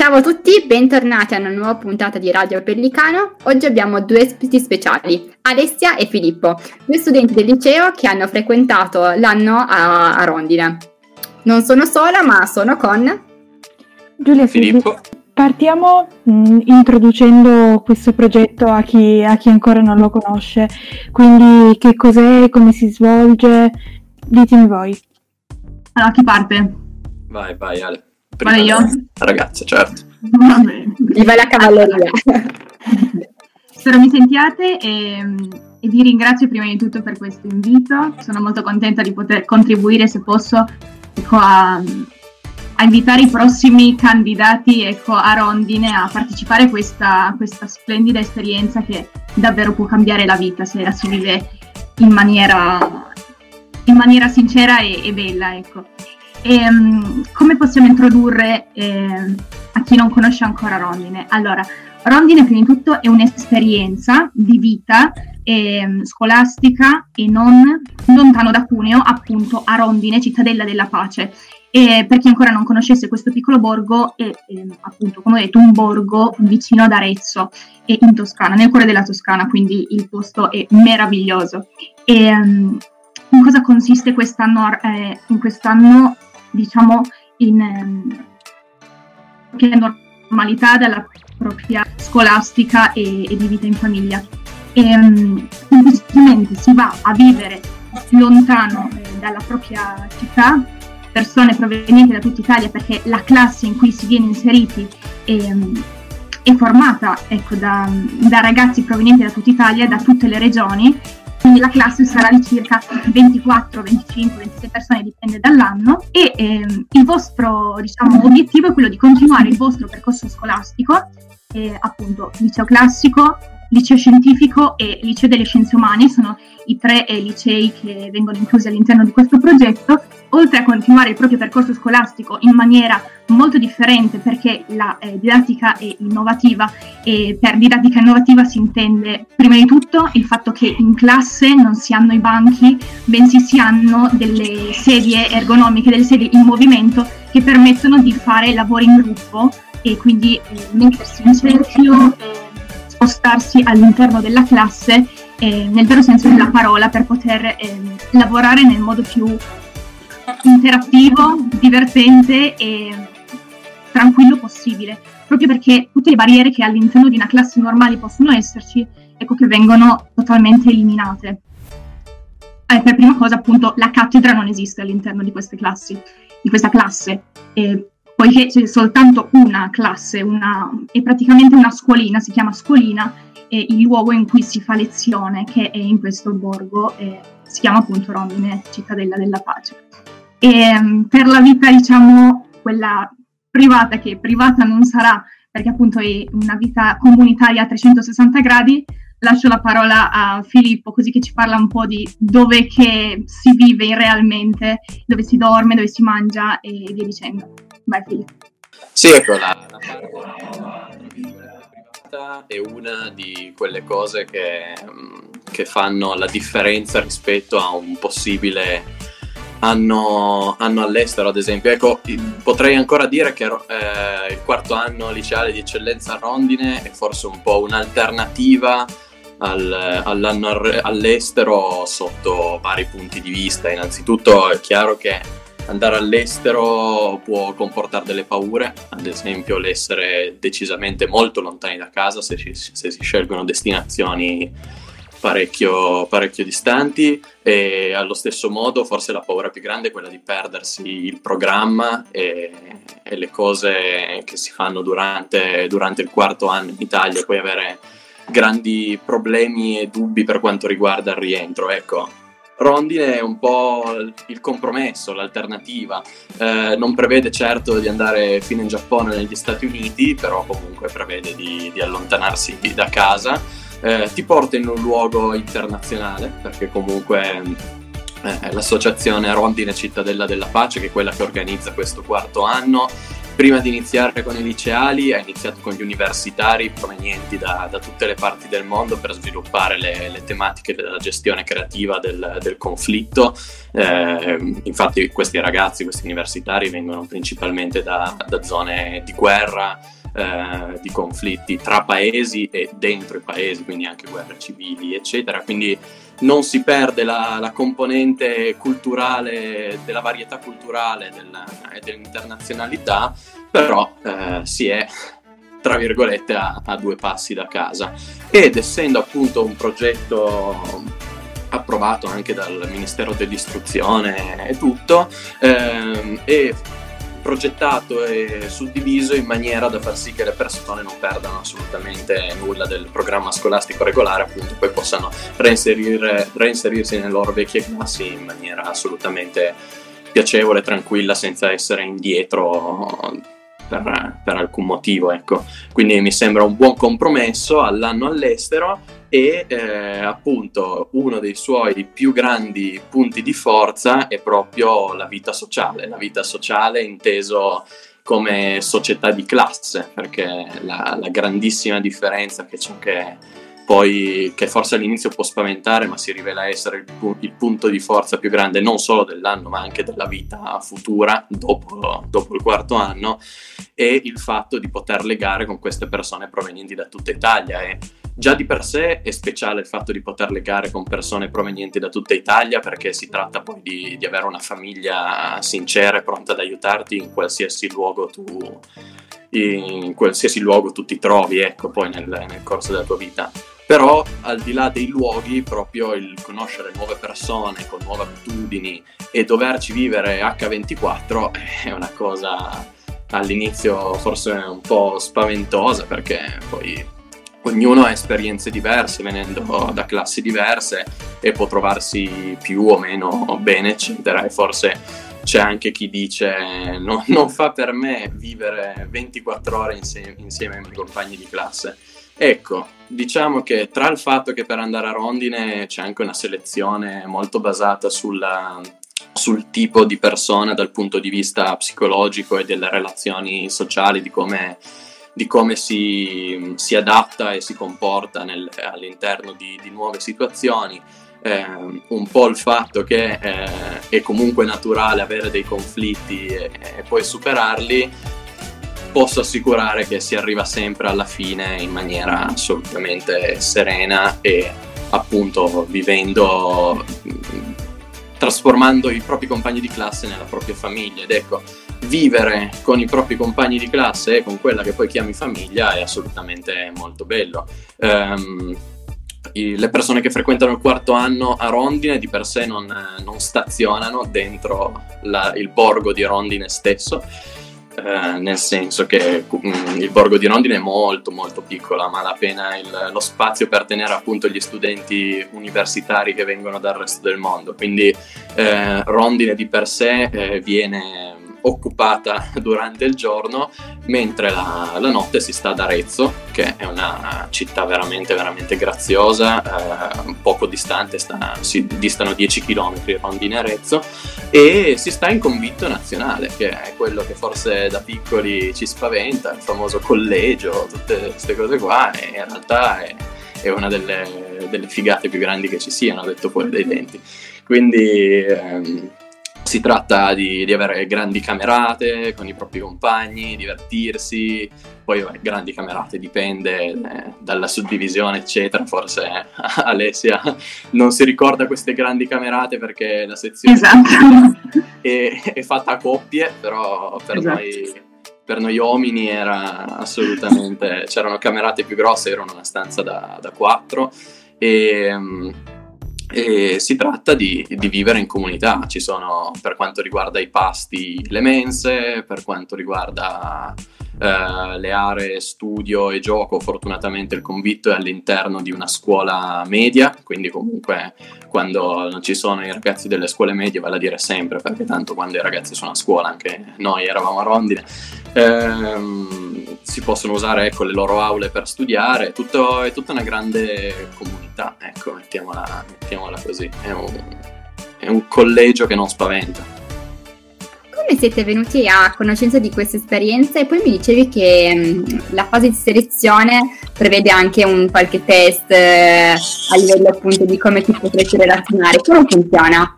Ciao a tutti, bentornati a una nuova puntata di Radio Pellicano. Oggi abbiamo due ospiti speciali, Alessia e Filippo, due studenti del liceo che hanno frequentato l'anno a, a Rondine. Non sono sola, ma sono con Giulia Filippo. Partiamo mh, mm, introducendo questo progetto a chi, a chi ancora non lo conosce, quindi che cos'è, come si svolge, ditemi voi. Allora, chi parte? Vai, vai Ale. Prima Vado io? Ragazze, certo. Viva la cavalleria! Spero mi sentiate e, e, vi ringrazio prima di tutto per questo invito. Sono molto contenta di poter contribuire, se posso, ecco, a, a, invitare i prossimi candidati ecco, a Rondine a partecipare a questa, questa, splendida esperienza che davvero può cambiare la vita se la si vive in maniera, in maniera sincera e, e bella. Ecco. E, um, come possiamo introdurre eh, a chi non conosce ancora Rondine? Allora, Rondine prima di tutto è un'esperienza di vita eh, scolastica e non lontano da Cuneo, appunto a Rondine, cittadella della pace. E per chi ancora non conoscesse questo piccolo borgo, è eh, appunto, come ho detto, un borgo vicino ad Arezzo, e in Toscana, nel cuore della Toscana, quindi il posto è meraviglioso. E, um, in cosa consiste quest'anno, eh, in quest'anno diciamo, in eh, normalità della propria scolastica e, e, di vita in famiglia. E, um, semplicemente si va a vivere lontano eh, dalla propria città, persone provenienti da tutta Italia, perché la classe in cui si viene inseriti è, è formata ecco, da, da ragazzi provenienti da tutta Italia, da tutte le regioni quindi la classe sarà di circa 24, 25, 26 persone, dipende dall'anno. E ehm, il vostro diciamo, obiettivo è quello di continuare il vostro percorso scolastico, eh, appunto liceo classico, liceo scientifico e liceo delle scienze umane, sono i tre eh, licei che vengono inclusi all'interno di questo progetto, oltre a continuare il proprio percorso scolastico in maniera molto differente perché la eh, didattica è innovativa e per didattica innovativa si intende prima di tutto il fatto che in classe non si hanno i banchi, bensì si hanno delle sedie ergonomiche, delle sedie in movimento che permettono di fare lavori in gruppo e quindi eh, mettersi in cerchio. Eh, spostarsi all'interno della classe eh, nel vero senso della parola per poter eh, lavorare nel modo più interattivo, divertente e tranquillo possibile, proprio perché tutte le barriere che all'interno di una classe normale possono esserci, ecco che vengono totalmente eliminate. Eh, per prima cosa, appunto, la cattedra non esiste all'interno di queste classi, di questa classe. Eh, poiché c'è soltanto una classe, una, è praticamente una scuolina, si chiama scuolina, è il luogo in cui si fa lezione, che è in questo borgo, eh, si chiama appunto Rondine, cittadella della pace. E um, per la vita, diciamo, quella privata, che privata non sarà, perché appunto è una vita comunitaria a 360 gradi, lascio la parola a Filippo così che ci parla un po' di dove si vive realmente, dove si dorme, dove si mangia e via dicendo. Vai Filippo. Sì, ecco, la, la è una di quelle cose che, che, fanno la differenza rispetto a un possibile anno, anno all'estero, ad esempio. Ecco, potrei ancora dire che eh, il quarto anno liceale di eccellenza a Rondine è forse un po' un'alternativa al, all'anno all'estero sotto vari punti di vista. Innanzitutto è chiaro che andare all'estero può comportare delle paure, ad esempio l'essere decisamente molto lontani da casa se, ci, se si scelgono destinazioni parecchio, parecchio, distanti. E allo stesso modo forse la paura più grande è quella di perdersi il programma e, e le cose che si fanno durante, durante il quarto anno in Italia, poi avere grandi problemi e dubbi per quanto riguarda il rientro. Ecco, Rondine è un po' il compromesso, l'alternativa. Eh, non prevede certo di andare fino in Giappone o negli Stati Uniti, però comunque prevede di, di allontanarsi da casa. Eh, ti porta in un luogo internazionale, perché comunque eh, l'associazione Rondine Cittadella della Pace, che è quella che organizza questo quarto anno, prima di iniziare con i liceali ha iniziato con gli universitari provenienti da, da tutte le parti del mondo per sviluppare le, le tematiche della gestione creativa del, del conflitto. Eh, infatti questi ragazzi, questi universitari vengono principalmente da, da zone di guerra, eh, di conflitti tra paesi e dentro i paesi, quindi anche guerre civili, eccetera. Quindi non si perde la, la componente culturale, della varietà culturale della, e dell'internazionalità, però eh, si è tra virgolette a, a, due passi da casa. Ed essendo appunto un progetto approvato anche dal Ministero dell'Istruzione e tutto ehm, e progettato e suddiviso in maniera da far sì che le persone non perdano assolutamente nulla del programma scolastico regolare, appunto poi possano reinserirsi nelle loro vecchie classi in maniera assolutamente piacevole, tranquilla, senza essere indietro per, per alcun motivo. Ecco. Quindi mi sembra un buon compromesso all'anno all'estero e eh, appunto uno dei suoi più grandi punti di forza è proprio la vita sociale, la vita sociale inteso come società di classe, perché la, la grandissima differenza che c'è che poi che forse all'inizio può spaventare, ma si rivela essere il, il, punto di forza più grande non solo dell'anno, ma anche della vita futura dopo, dopo, il quarto anno, è il fatto di poter legare con queste persone provenienti da tutta Italia. E già di per sé è speciale il fatto di poter legare con persone provenienti da tutta Italia, perché si tratta poi di, di avere una famiglia sincera e pronta ad aiutarti in qualsiasi luogo tu in qualsiasi luogo tu ti trovi, ecco, poi nel, nel corso della tua vita. Però al di là dei luoghi, proprio il conoscere nuove persone con nuove abitudini e doverci vivere H24 è una cosa all'inizio forse un po' spaventosa perché poi ognuno ha esperienze diverse venendo da classi diverse e può trovarsi più o meno bene eccetera. E forse c'è anche chi dice no, non fa per me vivere 24 ore insieme, insieme ai miei compagni di classe. Ecco, diciamo che tra il fatto che per andare a rondine c'è anche una selezione molto basata sulla, sul tipo di persona dal punto di vista psicologico e delle relazioni sociali, di come, di come si, si, adatta e si comporta nel, all'interno di, di, nuove situazioni. Eh, un po' il fatto che eh, è comunque naturale avere dei conflitti e, e poi superarli posso assicurare che si arriva sempre alla fine in maniera assolutamente serena e appunto vivendo, trasformando i propri compagni di classe nella propria famiglia. Ed ecco, vivere con i propri compagni di classe e con quella che poi chiami famiglia è assolutamente molto bello. Um, le persone che frequentano il quarto anno a Rondine di per sé non, non stazionano dentro la, il borgo di Rondine stesso, eh, nel senso che mm, il borgo di Rondine è molto molto piccolo, ma la pena il, lo spazio per tenere appunto gli studenti universitari che vengono dal resto del mondo. Quindi eh, Rondine di per sé eh, viene occupata durante il giorno, mentre la, la, notte si sta ad Arezzo, che è una città veramente, veramente graziosa, eh, poco distante, sta, si distano 10 km Rondine Arezzo, e si sta in convitto nazionale, che è quello che forse da piccoli ci spaventa, il famoso collegio, tutte queste cose qua, e in realtà è, è una delle, delle, figate più grandi che ci siano, detto fuori dai denti. Quindi... Ehm, si tratta di, di, avere grandi camerate con i propri compagni, divertirsi, poi vabbè, grandi camerate dipende eh, dalla suddivisione eccetera, forse eh, Alessia non si ricorda queste grandi camerate perché la sezione esatto. è, è, fatta a coppie, però per, esatto. noi, per noi uomini era assolutamente, c'erano camerate più grosse, era una stanza da, da quattro e e si tratta di, di, vivere in comunità, ci sono per quanto riguarda i pasti le mense, per quanto riguarda eh, le aree studio e gioco, fortunatamente il convitto è all'interno di una scuola media, quindi comunque quando non ci sono i ragazzi delle scuole medie vale a dire sempre, perché tanto quando i ragazzi sono a scuola anche noi eravamo a rondine, ehm, si possono usare ecco, le loro aule per studiare, tutto, è tutta una grande comunità ecco, mettiamola, mettiamola così, è un, è un collegio che non spaventa. come siete venuti a conoscenza di questa esperienza e poi mi dicevi che mh, la fase di selezione prevede anche un qualche test eh, a livello appunto di come ti potresti relazionare, come funziona?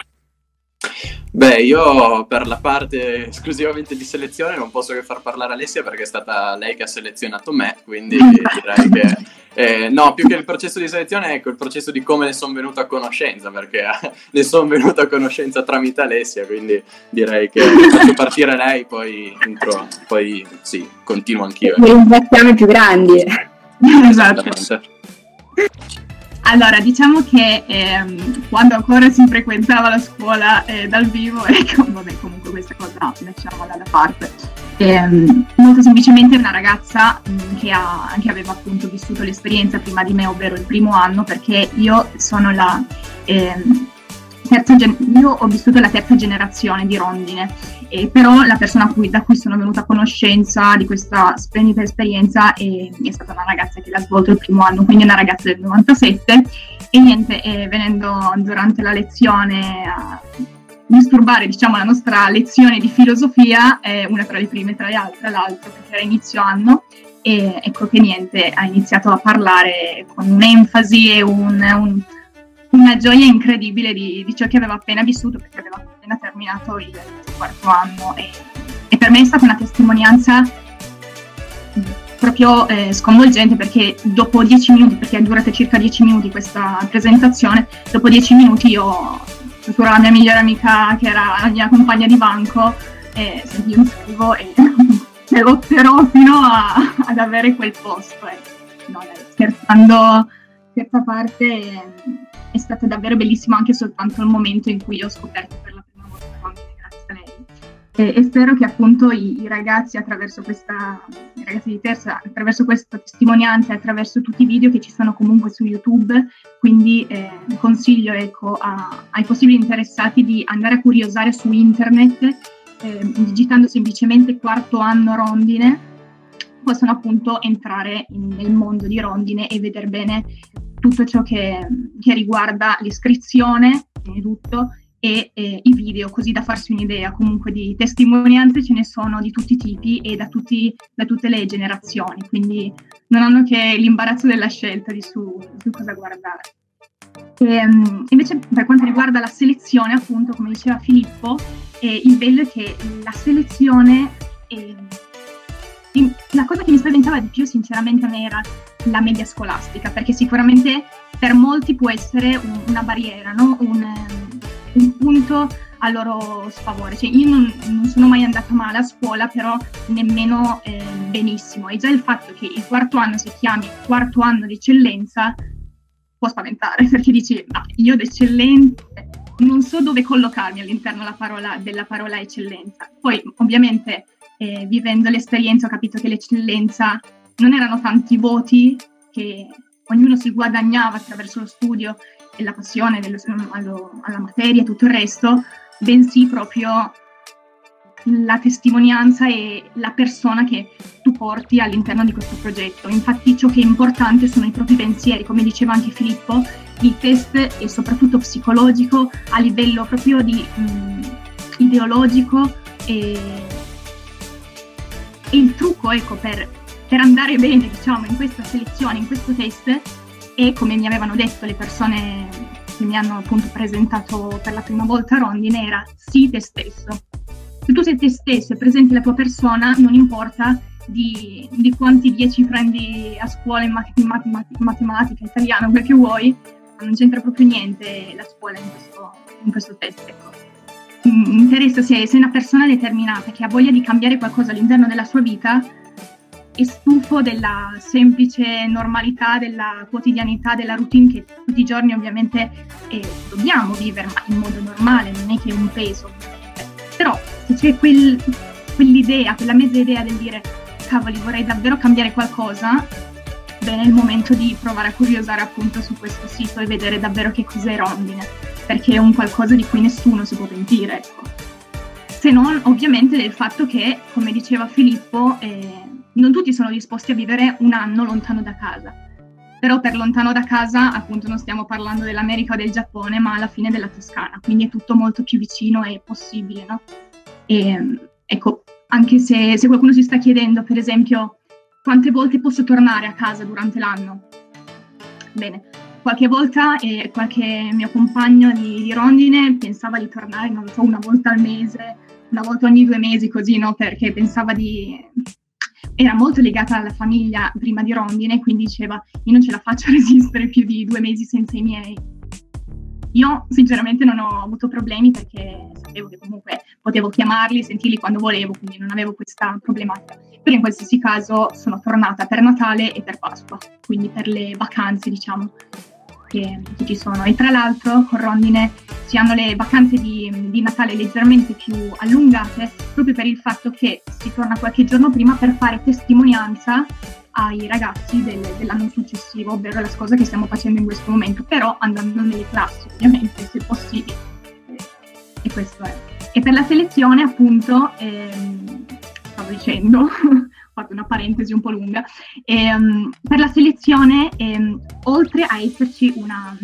Beh, io per la parte esclusivamente di selezione non posso che far parlare Alessia perché è stata lei che ha selezionato me, quindi direi che... Eh, no, più che il processo di selezione, ecco il processo di come ne sono venuto a conoscenza, perché ne sono venuto a conoscenza tramite Alessia, quindi direi che faccio partire lei, poi intro, poi sì, continuo anch'io. I ringraziamo più grandi. Esatto. Allora, diciamo che ehm, quando ancora si frequentava la scuola eh, dal vivo, ecco, vabbè, comunque questa cosa lasciamola da parte. Ehm, molto semplicemente una ragazza mh, mm, che, ha, che, aveva appunto vissuto l'esperienza prima di me, ovvero il primo anno, perché io sono la ehm, gen- io ho vissuto la terza generazione di Rondine e però la persona cui, da cui sono venuta a conoscenza di questa splendida esperienza è, è, stata una ragazza che l'ha svolto il primo anno, quindi una ragazza del 97 e niente, eh, venendo durante la lezione a disturbare diciamo, la nostra lezione di filosofia, eh, una tra le prime tra le altre, l'altro perché era inizio anno e ecco che niente, ha iniziato a parlare con un'enfasi e un, un una gioia incredibile di, di, ciò che aveva appena vissuto perché aveva appena terminato il quarto anno e, e per me è stata una testimonianza proprio eh, sconvolgente perché dopo dieci minuti, perché è durata circa dieci minuti questa presentazione, dopo dieci minuti io, tutto la mia migliore amica che era la mia compagna di banco, eh, io mi scrivo e lotterò fino a, ad avere quel posto. Eh. No, scherzando, scherza parte è stato davvero bellissimo anche soltanto il momento in cui ho scoperto per la prima volta Rondine grazie a lei. E, e, spero che appunto i, i, ragazzi attraverso questa, i ragazzi di terza, attraverso questa testimonianza e attraverso tutti i video che ci sono comunque su YouTube, quindi eh, consiglio ecco, a, ai possibili interessati di andare a curiosare su internet eh, digitando semplicemente quarto anno rondine possono appunto entrare in, nel mondo di rondine e vedere bene tutto ciò che, che riguarda l'iscrizione tutto e eh, i video, così da farsi un'idea. Comunque di testimonianze ce ne sono di tutti i tipi e da, tutti, da tutte le generazioni, quindi non hanno che l'imbarazzo della scelta di su, su cosa guardare. E, um, invece per quanto riguarda la selezione, appunto, come diceva Filippo, eh, il bello è che la selezione... Eh, la cosa che mi spaventava di più sinceramente non era la media scolastica, perché sicuramente per molti può essere un, una barriera, no? un, un, punto a loro sfavore. Cioè, io non, non, sono mai andata male a scuola, però nemmeno eh, benissimo. E già il fatto che il quarto anno si chiami quarto anno di eccellenza può spaventare, perché dici, ma io d'eccellenza non so dove collocarmi all'interno della parola, della parola eccellenza. Poi, ovviamente, eh, vivendo l'esperienza ho capito che l'eccellenza non erano tanti voti che ognuno si guadagnava attraverso lo studio e la passione dello, allo, alla materia e tutto il resto, bensì proprio la testimonianza e la persona che tu porti all'interno di questo progetto. Infatti ciò che è importante sono i propri pensieri, come diceva anche Filippo, il test e soprattutto psicologico a livello proprio di mh, ideologico e, e il trucco ecco, per per andare bene, diciamo, in questa selezione, in questo test, e come mi avevano detto le persone che mi hanno appunto presentato per la prima volta a Rondine, era sì te stesso. Se tu sei te stesso e presenti la tua persona, non importa di, di quanti dieci prendi a scuola in, mat- mat- matematica, italiano, quel che vuoi, non c'entra proprio niente la scuola in questo, in questo test. Ecco. Interessa se sei una persona determinata che ha voglia di cambiare qualcosa all'interno della sua vita, è stufo della semplice normalità, della quotidianità, della routine che tutti i giorni ovviamente eh, dobbiamo vivere, ma in modo normale, non è che è un peso. Però se c'è quel, quell'idea, quella mezza idea del dire cavoli vorrei davvero cambiare qualcosa, bene è il momento di provare a curiosare appunto su questo sito e vedere davvero che cos'è Rondine, perché è un qualcosa di cui nessuno si può pentire, ecco. Se non ovviamente del fatto che, come diceva Filippo, eh, non tutti sono disposti a vivere un anno lontano da casa. Però per lontano da casa, appunto, non stiamo parlando dell'America o del Giappone, ma alla fine della Toscana, quindi è tutto molto più vicino e possibile, no? E ecco, anche se, se qualcuno si sta chiedendo, per esempio, quante volte posso tornare a casa durante l'anno? Bene, qualche volta eh, qualche mio compagno di, di, rondine pensava di tornare, non so, una volta al mese, una volta ogni due mesi, così, no? Perché pensava di... Era molto legata alla famiglia prima di rondine, quindi diceva io non ce la faccio resistere più di due mesi senza i miei. Io sinceramente non ho avuto problemi perché sapevo che comunque potevo chiamarli, sentirli quando volevo, quindi non avevo questa problematica. Però in qualsiasi caso sono tornata per Natale e per Pasqua, quindi per le vacanze, diciamo che, che, ci sono. E tra l'altro con Rondine si hanno le vacanze di, di, Natale leggermente più allungate proprio per il fatto che si torna qualche giorno prima per fare testimonianza ai ragazzi del, dell'anno successivo, ovvero la cosa che stiamo facendo in questo momento, però andando nelle classi ovviamente se possibile. E questo è. E per la selezione appunto, ehm, stavo dicendo, fatto una parentesi un po' lunga, e, um, per la selezione, ehm, oltre a esserci una,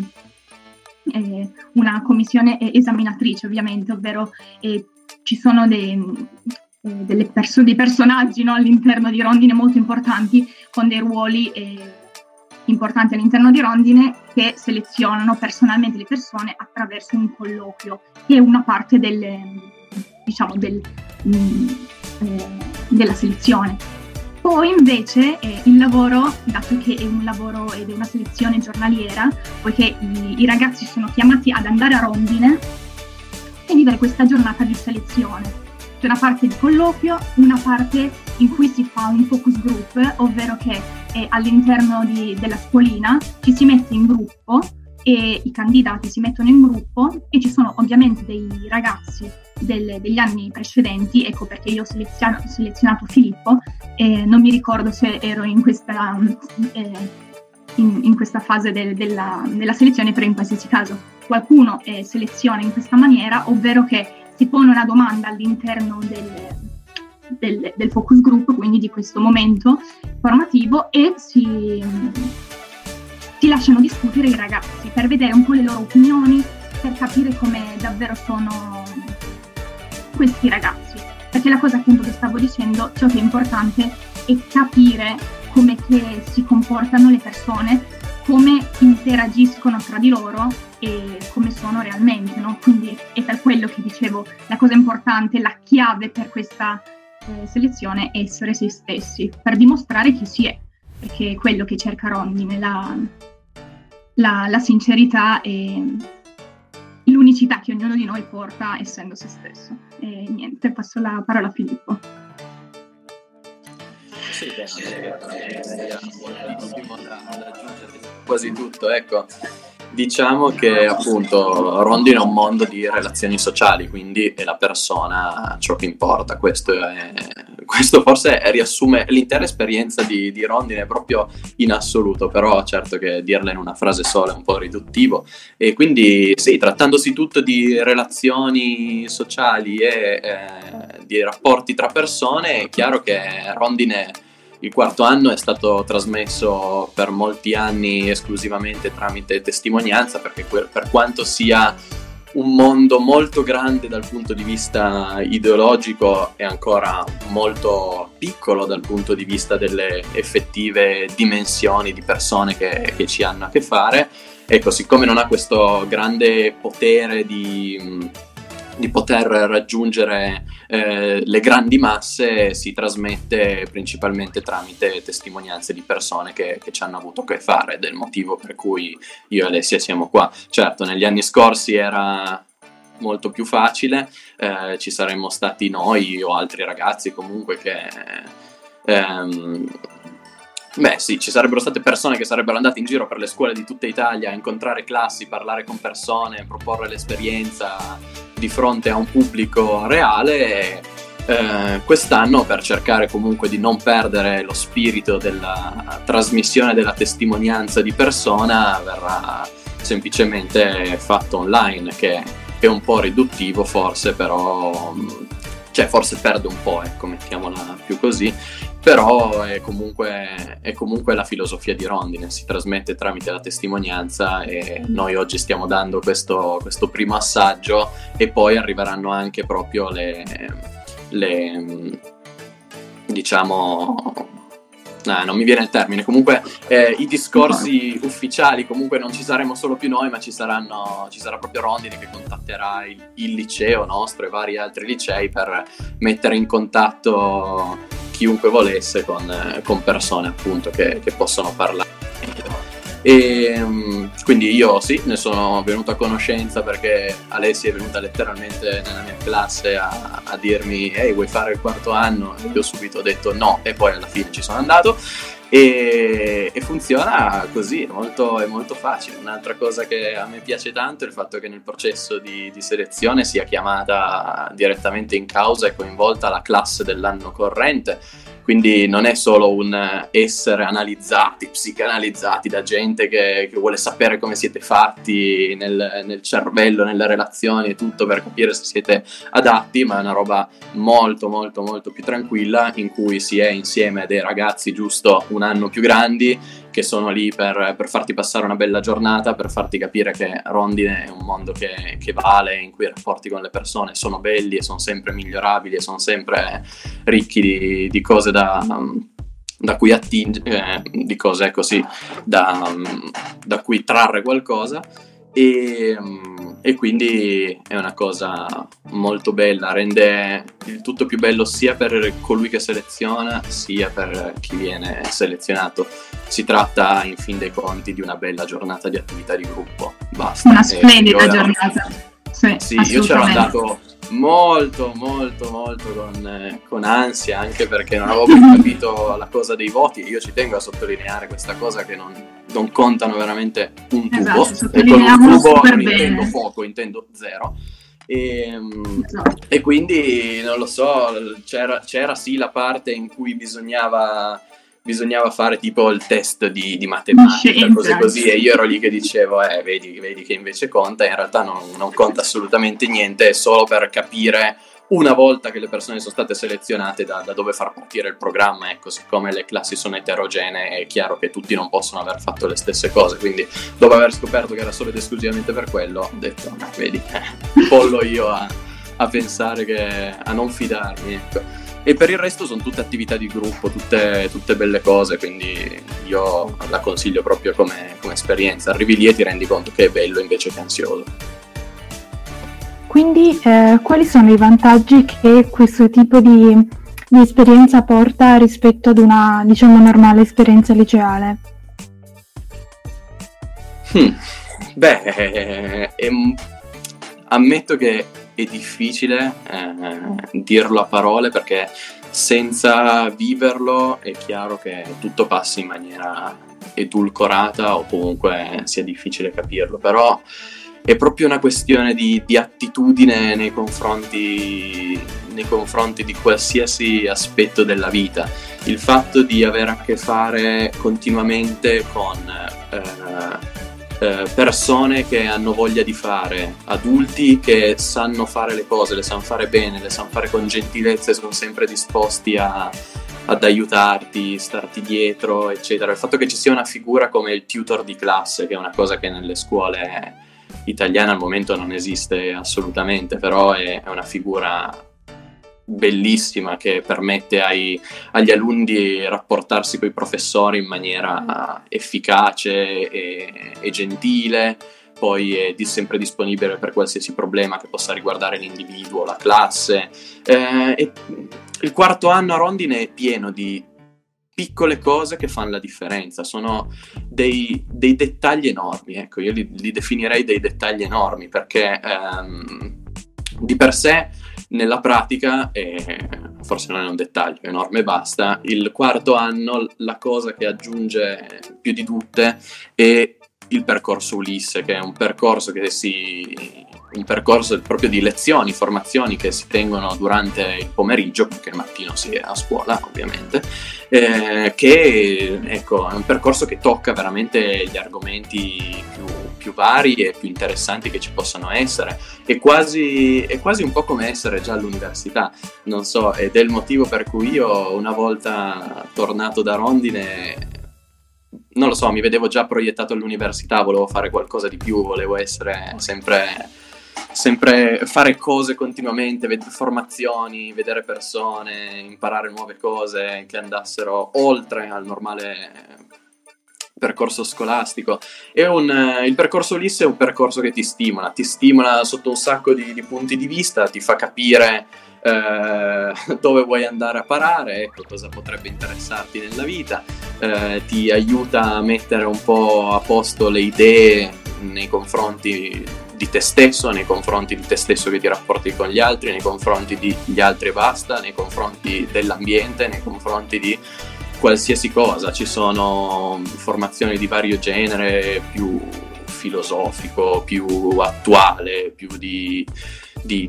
eh, una commissione esaminatrice ovviamente, ovvero eh, ci sono dei, eh, perso- dei personaggi no, all'interno di Rondine molto importanti, con dei ruoli eh, importanti all'interno di Rondine che selezionano personalmente le persone attraverso un colloquio, che è una parte del, diciamo, del, mh, mm, eh, della selezione. Poi invece eh, il lavoro, dato che è un lavoro ed è una selezione giornaliera, poiché i, i ragazzi sono chiamati ad andare a rondine e vivere questa giornata di selezione. C'è una parte di colloquio, una parte in cui si fa un focus group, ovvero che eh, all'interno di, della scuolina ci si mette in gruppo e i candidati si mettono in gruppo e ci sono ovviamente dei ragazzi delle, degli anni precedenti, ecco perché io ho selezionato, selezionato Filippo, e non mi ricordo se ero in questa, eh, in, in questa fase del, della, della, selezione, però in qualsiasi caso qualcuno eh, seleziona in questa maniera, ovvero che si pone una domanda all'interno del, del, del focus group, quindi di questo momento formativo, e si si lasciano discutere i ragazzi per vedere un po' le loro opinioni, per capire come davvero sono questi ragazzi. Perché la cosa appunto che stavo dicendo, ciò che è importante è capire come si comportano le persone, come interagiscono tra di loro e come sono realmente, no? Quindi è per quello che dicevo, la cosa importante, la chiave per questa eh, selezione è essere se stessi, per dimostrare chi si è, perché è quello che cerca Rondine, la, la, la sincerità e l'unicità che ognuno di noi porta essendo se stesso. E niente, passo la parola a Filippo. Sì, aggiungere quasi tutto, ecco. Diciamo che appunto Rondine è un mondo di relazioni sociali, quindi è la persona ciò che importa. Questo, è, questo forse riassume l'intera esperienza di, di, Rondine proprio in assoluto, però certo che dirla in una frase sola è un po' riduttivo. E quindi sì, trattandosi tutto di relazioni sociali e eh, di rapporti tra persone, è chiaro che Rondine il quarto anno è stato trasmesso per molti anni esclusivamente tramite testimonianza, perché per quanto sia un mondo molto grande dal punto di vista ideologico è ancora molto piccolo dal punto di vista delle effettive dimensioni di persone che, che ci hanno a che fare. Ecco, siccome non ha questo grande potere di di poter raggiungere eh, le grandi masse si trasmette principalmente tramite testimonianze di persone che, che, ci hanno avuto a che fare, del motivo per cui io e Alessia siamo qua. Certo, negli anni scorsi era molto più facile, eh, ci saremmo stati noi o altri ragazzi comunque che... Ehm, Beh sì, ci sarebbero state persone che sarebbero andate in giro per le scuole di tutta Italia a incontrare classi, parlare con persone, proporre l'esperienza di fronte a un pubblico reale. Eh, quest'anno, per cercare comunque di non perdere lo spirito della trasmissione della testimonianza di persona, verrà semplicemente fatto online, che è un po' riduttivo forse, però cioè forse perde un po', ecco, mettiamola più così, però è comunque, è comunque, la filosofia di Rondine, si trasmette tramite la testimonianza e noi oggi stiamo dando questo, questo primo assaggio e poi arriveranno anche proprio le, le diciamo eh, non mi viene il termine, comunque eh, i discorsi ufficiali, comunque non ci saremo solo più noi, ma ci, saranno, ci sarà proprio Rondini che contatterà il, il, liceo nostro e vari altri licei per mettere in contatto chiunque volesse con, con persone appunto che, che possono parlare. E mm, quindi io sì, ne sono venuto a conoscenza perché Alessia è venuta letteralmente nella mia classe a, a dirmi ehi vuoi fare il quarto anno? E io subito ho detto no e poi alla fine ci sono andato e, e funziona così, è molto, è molto, facile. Un'altra cosa che a me piace tanto è il fatto che nel processo di, di selezione sia chiamata direttamente in causa e coinvolta la classe dell'anno corrente quindi non è solo un essere analizzati, psicanalizzati da gente che, che vuole sapere come siete fatti nel, nel, cervello, nelle relazioni e tutto per capire se siete adatti, ma è una roba molto molto molto più tranquilla in cui si è insieme a dei ragazzi giusto un anno più grandi che sono lì per, per, farti passare una bella giornata, per farti capire che Rondine è un mondo che, che, vale, in cui i rapporti con le persone sono belli e sono sempre migliorabili e sono sempre ricchi di, di cose da, da cui attingere, eh, di cose così, da, da cui trarre qualcosa e, e, quindi è una cosa molto bella, rende il tutto più bello sia per colui che seleziona sia per chi viene selezionato. Si tratta in fin dei conti di una bella giornata di attività di gruppo, basta. Una splendida giornata. Sì, sì io c'ero andato molto molto molto con, eh, con, ansia anche perché non avevo più capito la cosa dei voti. Io ci tengo a sottolineare questa cosa che non, non contano veramente un tubo. Esatto, e con un tubo non intendo poco intendo zero. E, ehm, esatto. e, quindi non lo so c'era, c'era sì la parte in cui bisognava bisognava fare tipo il test di, di matematica, cose così, e io ero lì che dicevo, eh, vedi, vedi che invece conta, in realtà non, non conta assolutamente niente, è solo per capire una volta che le persone sono state selezionate da, da, dove far partire il programma, ecco, siccome le classi sono eterogenee è chiaro che tutti non possono aver fatto le stesse cose, quindi dopo aver scoperto che era solo ed esclusivamente per quello, ho detto, vedi, eh, pollo io a, a pensare che, a non fidarmi, ecco. E per il resto sono tutte attività di gruppo, tutte, tutte belle cose, quindi io la consiglio proprio come, come esperienza. Arrivi lì e ti rendi conto che è bello invece che ansioso. Quindi eh, quali sono i vantaggi che questo tipo di, di, esperienza porta rispetto ad una, diciamo, normale esperienza liceale? Hmm. Beh, è, è, ammetto che è difficile eh, dirlo a parole perché senza viverlo è chiaro che tutto passa in maniera edulcorata o comunque sia difficile capirlo, però è proprio una questione di, di attitudine nei confronti, nei confronti, di qualsiasi aspetto della vita. Il fatto di avere a che fare continuamente con eh, eh, persone che hanno voglia di fare, adulti che sanno fare le cose, le sanno fare bene, le sanno fare con gentilezza e sono sempre disposti a, ad aiutarti, starti dietro, eccetera. Il fatto che ci sia una figura come il tutor di classe, che è una cosa che nelle scuole italiane al momento non esiste assolutamente, però è, è una figura bellissima che permette ai, agli alunni di rapportarsi con i professori in maniera efficace e, e gentile, poi è di sempre disponibile per qualsiasi problema che possa riguardare l'individuo, la classe. Eh, il quarto anno a Rondine è pieno di piccole cose che fanno la differenza, sono dei, dei dettagli enormi, ecco, io li, li, definirei dei dettagli enormi perché ehm, di per sé nella pratica, e forse non è un dettaglio, enorme basta, il quarto anno la cosa che aggiunge più di tutte è il percorso Ulisse, che è un percorso si un percorso proprio di lezioni, formazioni che si tengono durante il pomeriggio, perché il mattino si è a scuola ovviamente, eh, che ecco, è un percorso che tocca veramente gli argomenti più più vari e più interessanti che ci possano essere. È quasi, è quasi un po' come essere già all'università, non so, ed è il motivo per cui io una volta tornato da Rondine non lo so, mi vedevo già proiettato all'università, volevo fare qualcosa di più, volevo essere sempre, sempre fare cose continuamente, formazioni, vedere persone, imparare nuove cose che andassero oltre al normale percorso scolastico. Un, il percorso LIS è un percorso che ti stimola, ti stimola sotto un sacco di, di punti di vista, ti fa capire eh, dove vuoi andare a parare, ecco cosa potrebbe interessarti nella vita, eh, ti aiuta a mettere un po' a posto le idee nei confronti di te stesso, nei confronti di te stesso che ti rapporti con gli altri, nei confronti degli altri e basta, nei confronti dell'ambiente, nei confronti di qualsiasi cosa. Ci sono formazioni di vario genere, più filosofico, più attuale, più di, di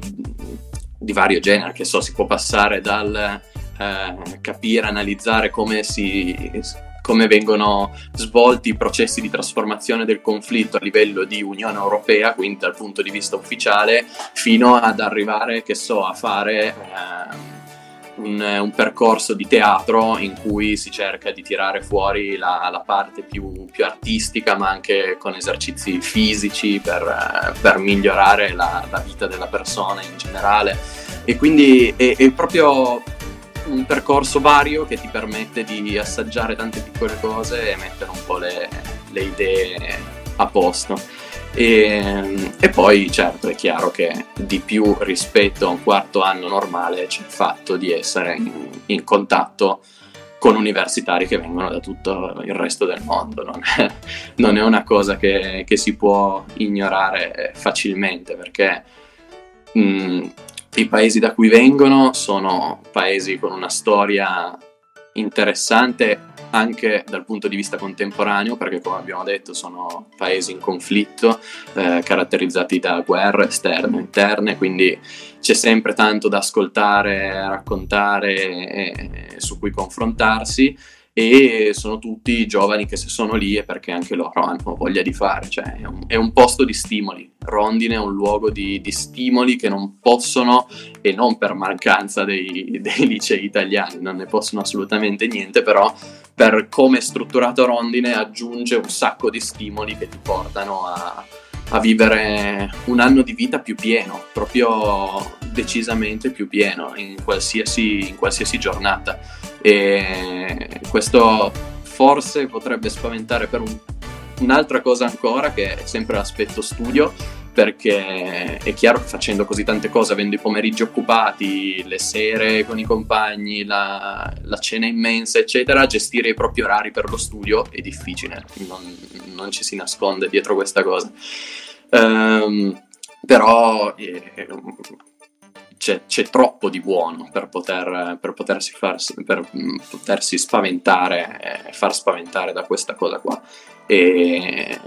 di vario genere, che so, si può passare dal eh, capire, analizzare come, si, come vengono svolti i processi di trasformazione del conflitto a livello di Unione Europea, quindi dal punto di vista ufficiale, fino ad arrivare, che so, a fare... Eh, un, un, percorso di teatro in cui si cerca di tirare fuori la, la parte più, più, artistica, ma anche con esercizi fisici per, per migliorare la, la, vita della persona in generale. E quindi è, è proprio un percorso vario che ti permette di assaggiare tante piccole cose e mettere un po' le, le idee a posto. E, e, poi certo è chiaro che di più rispetto a un quarto anno normale c'è il fatto di essere in, in contatto con universitari che vengono da tutto il resto del mondo, non è, non è una cosa che, che, si può ignorare facilmente perché mh, i paesi da cui vengono sono paesi con una storia interessante anche dal punto di vista contemporaneo, perché come abbiamo detto sono paesi in conflitto, eh, caratterizzati da guerre esterne e interne, quindi c'è sempre tanto da ascoltare, raccontare e, e su cui confrontarsi e sono tutti giovani che se sono lì è perché anche loro hanno voglia di fare, cioè è un, è un posto di stimoli, Rondine è un luogo di, di, stimoli che non possono, e non per mancanza dei, dei, licei italiani, non ne possono assolutamente niente, però per come è strutturato Rondine aggiunge un sacco di stimoli che ti portano a, a vivere un anno di vita più pieno, proprio decisamente più pieno in qualsiasi, in qualsiasi giornata. E questo forse potrebbe spaventare per un, un'altra cosa ancora che è sempre l'aspetto studio perché è chiaro che facendo così tante cose, avendo i pomeriggi occupati, le sere con i compagni, la, la cena immensa, eccetera, gestire i propri orari per lo studio è difficile, non, non ci si nasconde dietro questa cosa. Um, però eh, c'è, c'è, troppo di buono per, poter, per, potersi, farsi, per mm, potersi spaventare e far spaventare da questa cosa qua. E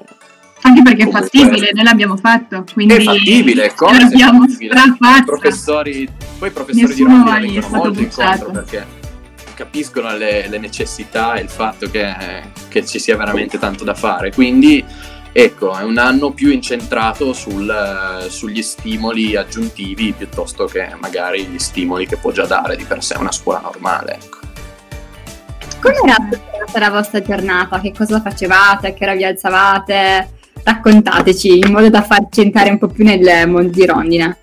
anche perché è fattibile, noi l'abbiamo fatto. Quindi è fattibile, come l'abbiamo strafatta. Professori, poi i professori Nessuno di Roma vengono molto incontro perché capiscono le, le, necessità e il fatto che, che ci sia veramente tanto da fare. Quindi Ecco, è un anno più incentrato sul, sugli stimoli aggiuntivi piuttosto che magari gli stimoli che può già dare di per sé una scuola normale. Ecco. Come era la vostra giornata? Che cosa facevate? A che ora vi alzavate? Raccontateci in modo da farci entrare un po' più nel mondo di Rondine.